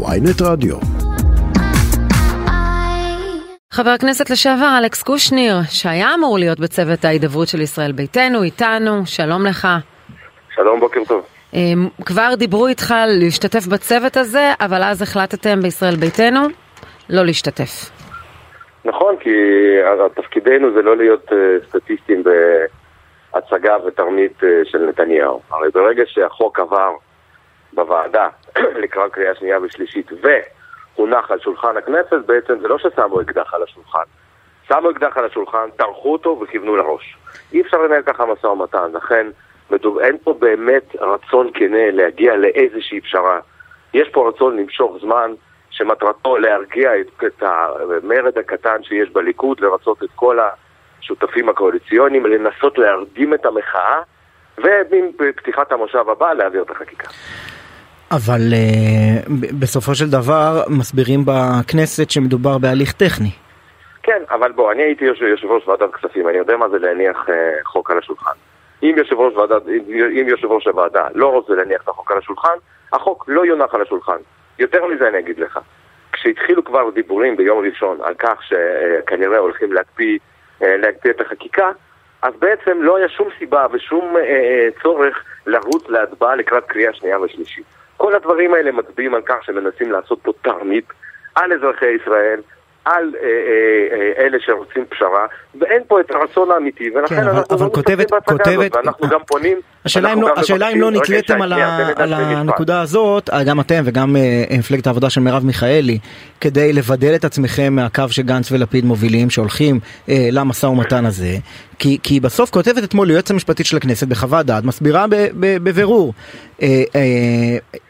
ויינט רדיו. חבר הכנסת לשעבר אלכס קושניר, שהיה אמור להיות בצוות ההידברות של ישראל ביתנו, איתנו, שלום לך. שלום, בוקר טוב. אמ, כבר דיברו איתך להשתתף בצוות הזה, אבל אז החלטתם בישראל ביתנו לא להשתתף. נכון, כי תפקידנו זה לא להיות אה, סטטיסטים בהצגה ותרמית אה, של נתניהו. הרי ברגע שהחוק עבר בוועדה לקראת קריאה שנייה ושלישית והונח על שולחן הכנסת, בעצם זה לא ששמו אקדח על השולחן. שמו אקדח על השולחן, טרחו אותו וכיוונו לראש. אי אפשר לנהל ככה משא ומתן, לכן מדוב... אין פה באמת רצון כנה להגיע לאיזושהי פשרה. יש פה רצון למשוך זמן שמטרתו להרגיע את, את המרד הקטן שיש בליכוד, לרצות את כל השותפים הקואליציוניים, לנסות להרדים את המחאה, ובפתיחת המושב הבא להעביר את החקיקה. אבל uh, בסופו של דבר מסבירים בכנסת שמדובר בהליך טכני. כן, אבל בוא, אני הייתי יושב, יושב ראש ועדת כספים, אני יודע מה זה להניח uh, חוק על השולחן. אם יושב ראש, ועדת, אם יושב ראש הוועדה לא רוצה להניח את החוק על השולחן, החוק לא יונח על השולחן. יותר מזה אני אגיד לך. כשהתחילו כבר דיבורים ביום ראשון על כך שכנראה הולכים להקפיא, אה, להקפיא את החקיקה, אז בעצם לא היה שום סיבה ושום צורך לרוץ להצבעה לקראת קריאה שנייה ושלישית. כל הדברים האלה מצביעים על כך שמנסים לעשות פה תרמית על אזרחי ישראל, על אה, אה, אה, אלה שרוצים פשרה, ואין פה את הרצון האמיתי, ולכן כן, אנחנו אבל לא כותבת, בהצגה הזאת, ואנחנו גם פונים, השאלה אם לא, השאלה אם לא נתליתם על, ה. הנקודה הזאת, אה, גם אתם וגם אה, מפלגת העבודה של מרב מיכאלי, כדי לבדל את עצמכם מהקו שגנץ ולפיד מובילים, שהולכים אה, למשא ומתן הזה, כי, כי בסוף כותבת אתמול היועצת המשפטית של הכנסת בחוות דעת, מסבירה ב- ב- בבירור, אה, אה,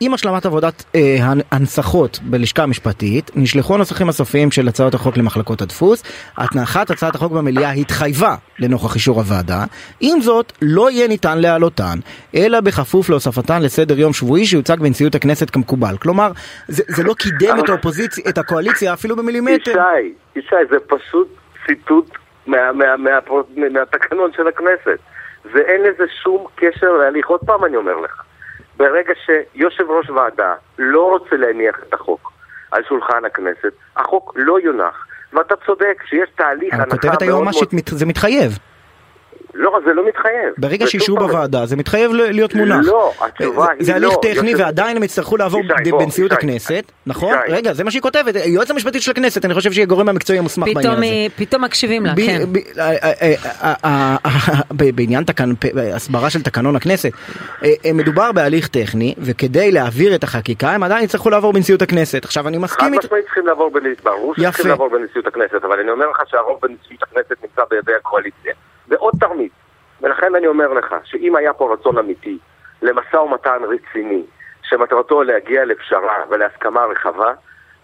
עם השלמת עבודת אה, הנ- הנצחות בלשכה המשפטית, נשלחו הנוסחים הסופיים של הצעות החוק למחלקות הדפוס, הנחת הצעת החוק במליאה התחייבה לנוכח אישור הוועדה, עם זאת לא יהיה ניתן להעלותן, אלא בכפוף להוספתן לסדר יום שבועי שיוצג בנשיאות הכנסת כמקובל. כלומר, זה, זה לא קידם את האופוזיציה, את הקואליציה אפילו במילימטר. ישי, ישי, זה פשוט ציטוט מה, מה, מה, מה, מהתקנון של הכנסת. ואין לזה שום קשר להליך. עוד פעם אני אומר לך, ברגע שיושב ראש ועדה לא רוצה להניח את החוק על שולחן הכנסת, החוק לא יונח. ואתה צודק שיש תהליך הנחה כותבת מאוד היועמ"שית, מאוד... מת- זה מתחייב. לא, זה לא מתחייב. ברגע פרמטר. בוועדה, זה מתחייב להיות מונח. לא, התשובה זה- היא זה הליך לא. טכני ועדיין הם יצטרכו לעבור בנשיאות. הכנסת, נכון? רגע, זה מה שהיא כותבת, היועץ המשפטי של הכנסת, אני חושב שהיא הגורם המקצועי המוסמך בעניין הזה. היא- פתאום מקשיבים לה, ב- כן. ב- אה, אה, אה, אה, אה, ב- בעניין הסברה של תקנון הכנסת, אה, אה, מדובר בהליך טכני, וכדי להעביר את החקיקה הם עדיין יצטרכו לעבור בנשיאות הכנסת. עכשיו אני חד מסכים איתך, משמעית צריכים לעבור בנשיאות הכנסת, אבל אני אומר לך שהרוב בנשיאות הכנסת נמצא בידי הקואליציה. ולכן אני אומר לך, שאם היה פה רצון אמיתי למשא ומתן רציני, שמטרתו להגיע לפשרה ולהסכמה רחבה,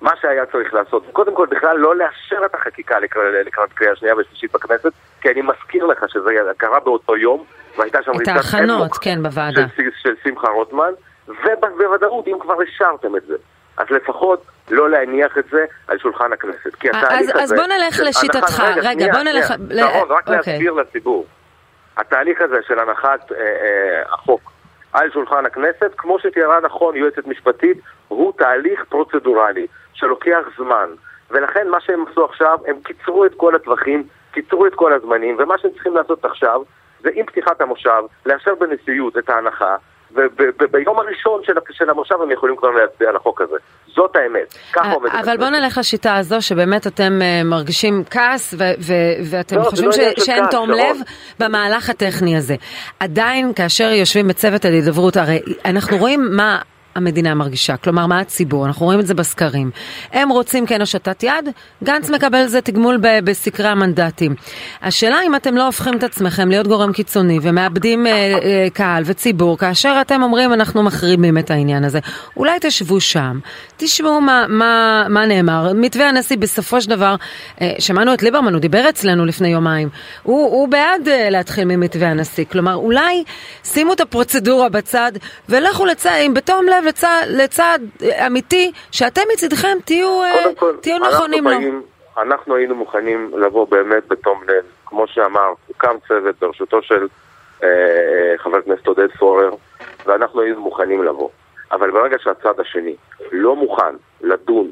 מה שהיה צריך לעשות, קודם כל בכלל לא לאשר את החקיקה לקראת, קריאה שנייה ושלישית בכנסת, כי אני מזכיר לך שזה קרה באותו יום, והייתה שם ריצת ההכנות, אמוק כן, בוועדה. של, של שמחה רוטמן, ובוודאות, אם כבר השארתם את זה, אז לפחות לא להניח את זה על שולחן הכנסת. כי אז- התהליך אז הזה... בוא נלך לשיטתך. הנחת- רגע, שנייה, בוא נלך- שנייה. ל- נכון, רק אוקיי. להסביר לציבור. התהליך הזה של הנחת אה, אה, החוק על שולחן הכנסת, כמו שתיארה נכון יועצת משפטית, הוא תהליך פרוצדורלי שלוקח זמן. ולכן מה שהם עשו עכשיו, הם קיצרו את כל הטווחים, קיצרו את כל הזמנים, ומה שהם צריכים לעשות עכשיו, זה עם פתיחת המושב, לאשר בנשיאות את ההנחה, וביום הראשון של, של המושב הם יכולים כבר להצביע על החוק הזה. זאת האמת. ככה עובדת אה, אבל בוא. נלך לשיטה הזו שבאמת אתם אה, מרגישים כעס ואתם לא, חושבים לא ש- שאין כעס, תום. לב במהלך הטכני הזה. עדיין כאשר יושבים בצוות ההידברות, הרי אנחנו רואים מה... המדינה מרגישה, כלומר מה הציבור, אנחנו רואים את זה בסקרים. הם רוצים כן הושטת יד, גנץ מקבל זה תגמול ב- בסקרי המנדטים. השאלה אם אתם לא הופכים את עצמכם להיות גורם קיצוני ומאבדים אה, אה, קהל וציבור, כאשר אתם אומרים אנחנו מחרימים את העניין הזה. אולי תשבו שם, תשמעו מה, מה, מה נאמר. מתווה הנשיא בסופו של דבר, אה, שמענו את ליברמן, הוא דיבר אצלנו לפני יומיים, הוא, הוא בעד אה, להתחיל ממתווה הנשיא. כלומר, אולי שימו את הפרוצדורה בצד ולכו לצד, אם בתום לב לצד, לצד אה, אמיתי, שאתם מצדכם תהיו, אה, כל, תהיו אנחנו נכונים לו. באים, אנחנו היינו מוכנים לבוא באמת בתום לב, כמו שאמר, הוקם צוות בראשותו של אה, חבר הכנסת עודד פורר, ואנחנו היינו מוכנים לבוא. אבל ברגע שהצד השני לא מוכן לדון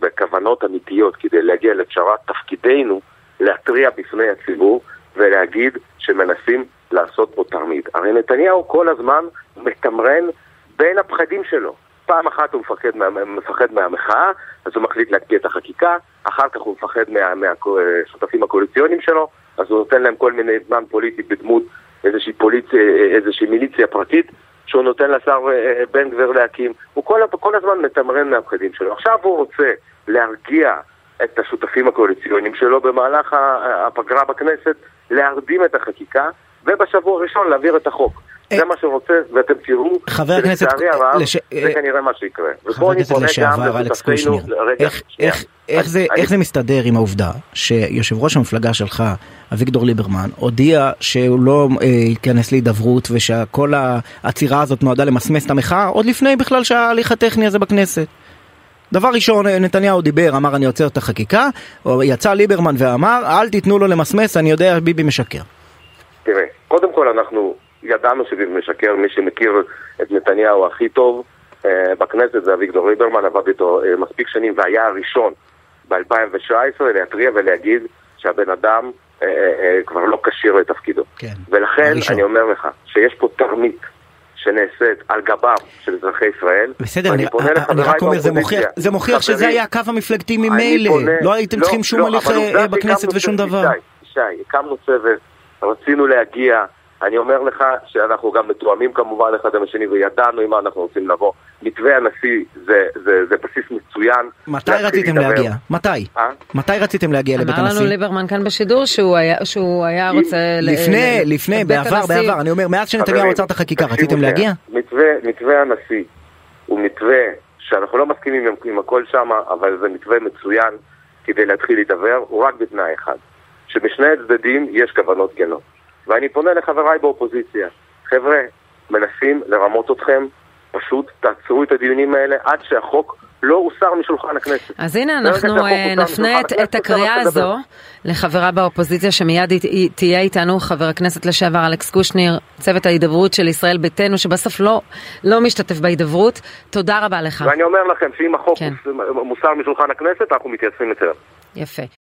בכוונות אמיתיות כדי להגיע לפשרה, תפקידנו להתריע בפני הציבור ולהגיד שמנסים לעשות פה תרמית. הרי נתניהו כל הזמן מתמרן בין הפחדים שלו. פעם אחת הוא מפחד, מה, מפחד מהמחאה, אז הוא מחליט להקפיא את החקיקה, אחר כך הוא מפחד מהשותפים מה, הקואליציוניים שלו, אז הוא נותן להם כל מיני זמן פוליטי בדמות איזושהי, פוליציה, איזושהי מיליציה פרטית שהוא נותן לשר אה, בן גביר להקים. הוא כל, כל הזמן מתמרן מהפחדים שלו. עכשיו הוא רוצה להרגיע את השותפים הקואליציוניים שלו במהלך הפגרה בכנסת, להרדים את החקיקה, ובשבוע הראשון להעביר את החוק. זה מה שהוא רוצה, ואתם תראו, חבר הכנסת, שלצערי הרב, זה כנראה מה שיקרה. חבר הכנסת לשעבר אלכס קושניר, איך זה מסתדר עם העובדה שיושב ראש המפלגה שלך, אביגדור ליברמן, הודיע שהוא לא אה, ייכנס להידברות ושכל העצירה הזאת נועדה למסמס את המחאה עוד לפני בכלל שההליך הטכני הזה בכנסת. דבר ראשון, נתניהו דיבר, אמר אני עוצר את החקיקה, או יצא ליברמן ואמר, אל תיתנו לו למסמס, אני יודע, ביבי משקר. תראה, קודם כל אנחנו ידענו שביבי משקר, מי שמכיר את נתניהו הכי טוב אה, בכנסת זה אביגדור ליברמן, עבד איתו אה, מספיק שנים והיה הראשון ב-2019 להתריע ולהגיד שהבן אדם אה, כבר לא כשיר לתפקידו. כן, ולכן הראשון. אני אומר לך שיש פה תרמית. שנעשית על גבם של אזרחי ישראל. בסדר, אני, אני רק אומר, זה מוכיח, זה מוכיח שזה היה הקו המפלגתי ממילא, לא הייתם לא, צריכים שום לא, הליך בכנסת ושום דבר. שי, הקמנו צוות, רצינו להגיע, אני אומר לך שאנחנו גם מתואמים כמובן אחד עם השני וידענו עם מה אנחנו רוצים לבוא. מתווה הנשיא זה, זה, זה בסיס מצוין. מתי רציתם להגיע? מתי? אה? מתי רציתם להגיע לבית הנשיא? אמר לנו ליברמן כאן בשידור שהוא היה, שהוא היה רוצה... לפני, ל... לפני, בעבר, הנשיא. בעבר. אני אומר, מאז שנתניהו עצר את החקיקה, רציתם להגיע? מתווה, מתווה הנשיא הוא מתווה שאנחנו לא מסכימים עם, עם הכל שם, אבל זה מתווה מצוין כדי להתחיל להידבר, הוא רק בתנאי אחד, שבשני הצדדים יש כוונות כנות. ואני פונה לחבריי באופוזיציה, חבר'ה, מנסים לרמות אתכם, פשוט תעצרו את הדיונים האלה עד שהחוק לא הוסר משולחן הכנסת. אז הנה אנחנו אה, נפנה את, את הקריאה הזו לחברה באופוזיציה שמיד תהיה איתנו, חבר הכנסת לשעבר אלכס קושניר, צוות ההידברות של ישראל ביתנו, שבסוף לא, לא משתתף בהידברות. תודה רבה לך. ואני אומר לכם שאם החוק כן. מוסר משולחן הכנסת, אנחנו מתייצבים יותר. יפה.